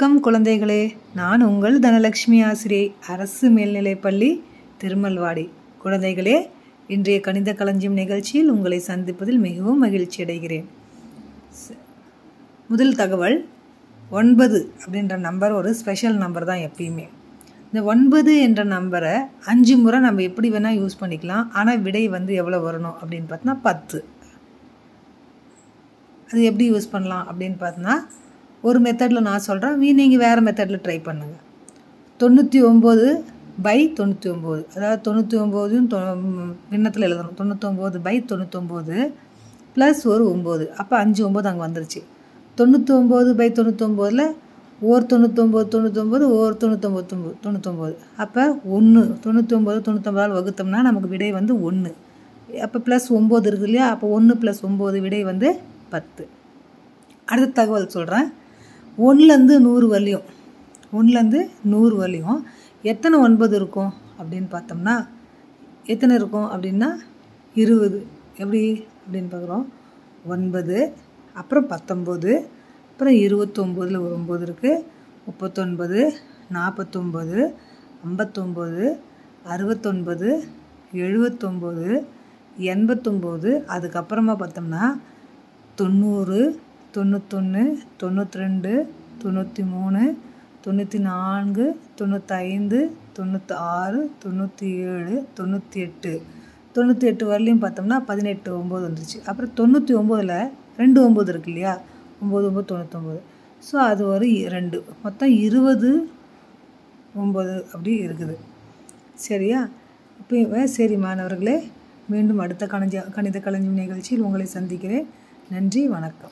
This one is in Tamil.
வணக்கம் குழந்தைகளே. நான் உங்கள் தனலட்சுமி ஆசிரியை அரசு மேல்நிலைப்பள்ளி திருமல்வாடி. குழந்தைகளே இன்றைய கணித களஞ்சியம் நிகழ்ச்சியில் உங்களை சந்திப்பதில் மிகவும் மகிழ்ச்சி அடைகிறேன். முதல் தகவல் ஒன்பது அப்படின்ற நம்பர் ஒரு ஸ்பெஷல் நம்பர் தான் எப்பயுமே. இந்த ஒன்பது என்ற நம்பரை அஞ்சு முறை நம்ம எப்படி வேணால் யூஸ் பண்ணிக்கலாம். ஆனால் விடை வந்து எவ்வளோ வரணும் அப்படின்னு பார்த்தோன்னா பத்து. அது எப்படி யூஸ் பண்ணலாம் அப்படின்னு பார்த்தோன்னா ஒரு மெத்தடில் நான் சொல்கிறேன் வீ நீங்கள் வேறு மெத்தடில் ட்ரை பண்ணுங்கள் தொண்ணூற்றி ஒம்பது பை தொண்ணூற்றி ஒம்பது அதாவது தொண்ணூற்றி ஒம்போதும் தொ விண்ணத்தில் எழுதணும். தொண்ணூற்றொம்பது பை தொண்ணூற்றொம்பது ப்ளஸ் ஒரு ஒம்பது அப்போ அஞ்சு ஒம்பது அங்கே வந்துருச்சு. தொண்ணூற்றி ஒம்பது பை தொண்ணூற்றொம்போதில் ஓர் தொண்ணூற்றொம்பது தொண்ணூற்றொம்பது ஓர் தொண்ணூற்றொம்பது தொம்பது தொண்ணூற்றொம்பது அப்போ ஒன்று தொண்ணூற்றி ஒம்பது தொண்ணூத்தொம்பதால் வகுத்தோம்னா நமக்கு விடை வந்து ஒன்று அப்போ ப்ளஸ் ஒம்பது இருக்கு இல்லையா? அப்போ ஒன்று ப்ளஸ் ஒம்பது விடை வந்து பத்து. அடுத்த தகவல் சொல்கிறேன் ஒன்றுலேருந்து நூறு வரலையும் ஒன்றுலேருந்து நூறு வலியும் எத்தனை ஒன்பது இருக்கும் அப்படின்னு பார்த்தோம்னா எத்தனை இருக்கும் அப்படின்னா இருபது. எப்படி அப்படின்னு பார்க்குறோம். ஒன்பது அப்புறம் பத்தொம்போது அப்புறம் இருபத்தொம்போதில் ஒரு ஒம்பது இருக்குது முப்பத்தொன்பது நாற்பத்தொம்போது ஐம்பத்தொம்போது அறுபத்தொன்பது எழுபத்தொம்போது எண்பத்தொம்போது அதுக்கப்புறமா பார்த்தோம்னா தொண்ணூறு தொண்ணூத்தொன்று தொண்ணூற்றி ரெண்டு தொண்ணூற்றி மூணு தொண்ணூற்றி நான்கு தொண்ணூத்தைந்து தொண்ணூற்றி ஆறு தொண்ணூற்றி ஏழு தொண்ணூற்றி எட்டு தொண்ணூற்றி எட்டு வரலையும் பார்த்தோம்னா பதினெட்டு ஒம்பது வந்துருச்சு. அப்புறம் தொண்ணூற்றி ஒம்போதில் ரெண்டு ஒம்பது இருக்கு இல்லையா? ஒம்பது ஒம்பது தொண்ணூத்தொம்பது. ஸோ அது ஒரு இ- ரெண்டு மொத்தம் இருபது ஒம்பது அப்படி இருக்குது. சரியா? இப்போ சரி மாணவர்களே மீண்டும் அடுத்த கணித கணித கலைஞர் நிகழ்ச்சியில் உங்களை சந்திக்கிறேன். நன்றி வணக்கம்.